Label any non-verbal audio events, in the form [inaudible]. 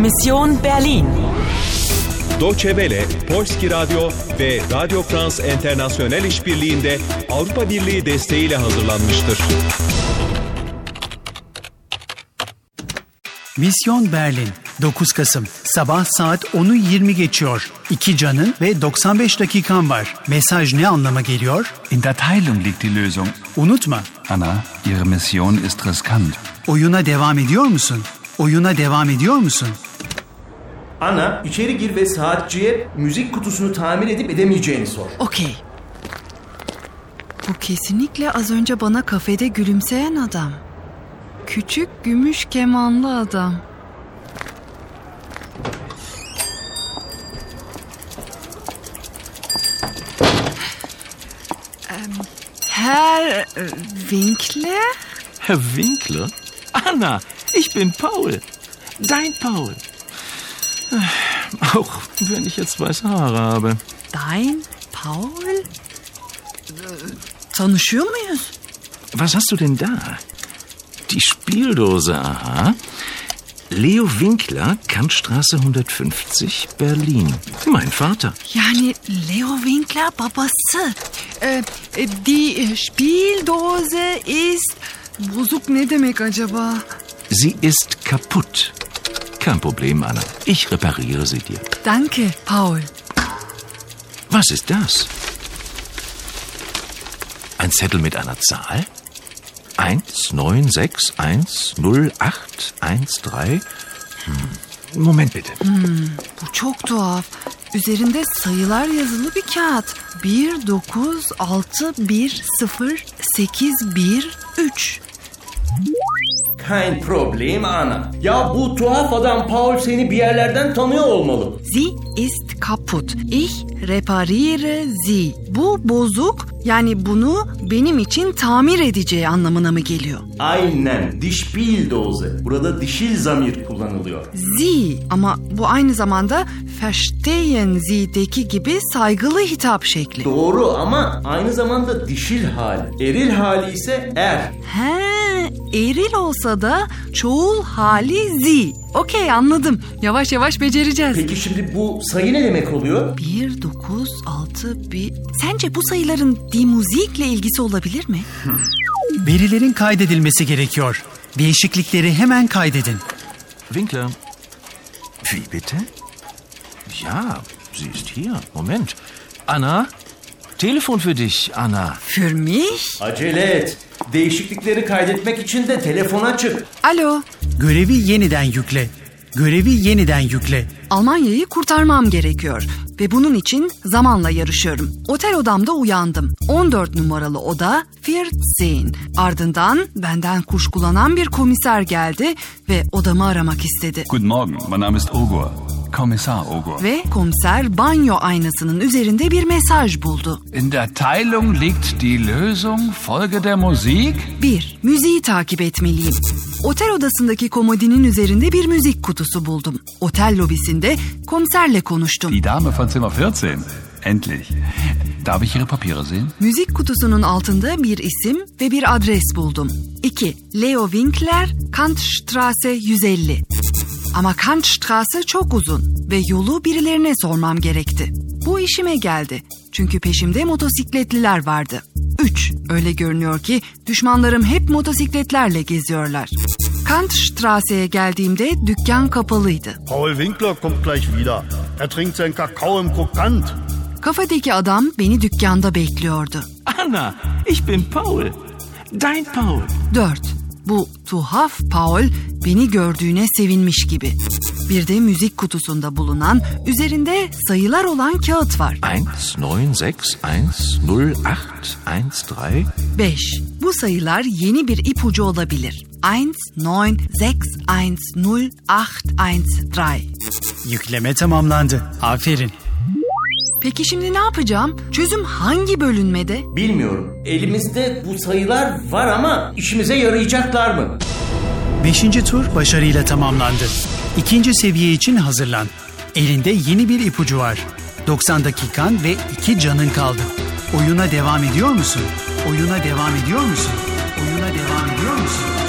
Mission Berlin. Deutsche Welle, Polski Radyo ve Radio France International işbirliğinde Avrupa Birliği desteğiyle hazırlanmıştır. Misyon Berlin 9 Kasım Sabah saat 10'u 20 geçiyor. 2 canın ve 95 dakikan var. Mesaj ne anlama geliyor? In der Teilung liegt die Lösung. Unutma. Anna, Ihre Mission ist riskant. Oyuna devam ediyor musun? Oyuna devam ediyor musun? Ana içeri gir ve saatçiye müzik kutusunu tamir edip edemeyeceğini sor. Okey. Bu kesinlikle az önce bana kafede gülümseyen adam. Küçük gümüş kemanlı adam. Ähm, Herr äh, Winkler? Herr Winkler? Anna, ich bin Paul. Dein Paul. Auch wenn ich jetzt weiße Haare habe. Dein Paul? Äh, Tanışıyor muyuz? Was hast du denn da? Die Spieldose, aha. Leo Winkler, Kantstraße 150, Berlin. Mein Vater. Yani Leo Winkler. Ee, e, die Spieldose ist... Bozuk ne demek acaba? Sie ist kaputt. Kein Problem, Anna. Ich repariere sie dir. Danke, Paul. Was ist das? Ein Zettel mit einer Zahl? 19610813. Hm. Moment bitte. Bu çok tuhaf. Üzerinde sayılar yazılı bir kağıt. 1, 9, 6, 1, 0, 8, 1, 3. Kein Problem Ana. Ya bu tuhaf adam Paul seni bir yerlerden tanıyor olmalı. Sie ist kaputt. Ich repariere sie. Bu bozuk yani bunu benim için tamir edeceği anlamına mı geliyor? Aynen. Diş Bildose. Burada dişil zamir kullanılıyor. Sie ama bu aynı zamanda verstehen Sie'deki gibi saygılı hitap şekli. Doğru ama aynı zamanda dişil hali. Eril hali ise er. He, eril olsa da çoğul hali zi. Okey anladım. Yavaş yavaş becereceğiz. Peki şimdi bu sayı ne demek oluyor? 1, 9, 6, 1. Sence bu sayıların di müzikle ilgisi olabilir mi? [laughs] Verilerin kaydedilmesi gerekiyor. Değişiklikleri hemen kaydedin. Winkler. Wie bitte? Ja, sie ist hier. Moment. Anna? Telefon für dich, Anna. Für mich? Acele et. Değişiklikleri kaydetmek için de telefona çık. Alo. Görevi yeniden yükle. Görevi yeniden yükle. Almanya'yı kurtarmam gerekiyor. Ve bunun için zamanla yarışıyorum. Otel odamda uyandım. 14 numaralı oda 14. Ardından benden kuşkulanan bir komiser geldi ve odamı aramak istedi. Guten Morgen, mein Name ist Ogur. Kommissar Ogur. Ve komiser banyo aynasının üzerinde bir mesaj buldu. In der Teilung liegt die Lösung. Folge der Musik. 1. Müziği takip etmeliyim. Otel odasındaki komodinin üzerinde bir müzik kutusu buldum. Otel lobisinde komiserle konuştum. Die Dame von Zimmer 14. Endlich. Darf ich Ihre Papiere sehen? Müzik kutusunun altında bir isim ve bir adres buldum. 2. Leo Winkler, Kantstraße 150. Ama Kantstraße çok uzun ve yolu birilerine sormam gerekti. Bu işime geldi. Çünkü peşimde motosikletliler vardı. 3. Öyle görünüyor ki düşmanlarım hep motosikletlerle geziyorlar. Kantstrasse'ye geldiğimde dükkan kapalıydı. Paul Winkler kommt gleich wieder. Er trinkt seinen Kakao im Krokant. Kafedeki adam beni dükkanda bekliyordu. Anna, ich bin Paul. Dein Paul. 4. Bu tuhaf Paul beni gördüğüne sevinmiş gibi. Bir de müzik kutusunda bulunan üzerinde sayılar olan kağıt var. 19610813. 5. Bu sayılar yeni bir ipucu olabilir. 19610813. Yükleme tamamlandı. Aferin. Peki şimdi ne yapacağım? Çözüm hangi bölünmede? Bilmiyorum. Elimizde bu sayılar var ama işimize yarayacaklar mı? Beşinci tur başarıyla tamamlandı. İkinci seviye için hazırlan. Elinde yeni bir ipucu var. 90 dakikan ve 2 canın kaldı. Oyuna devam ediyor musun? Oyuna devam ediyor musun? Oyuna devam ediyor musun?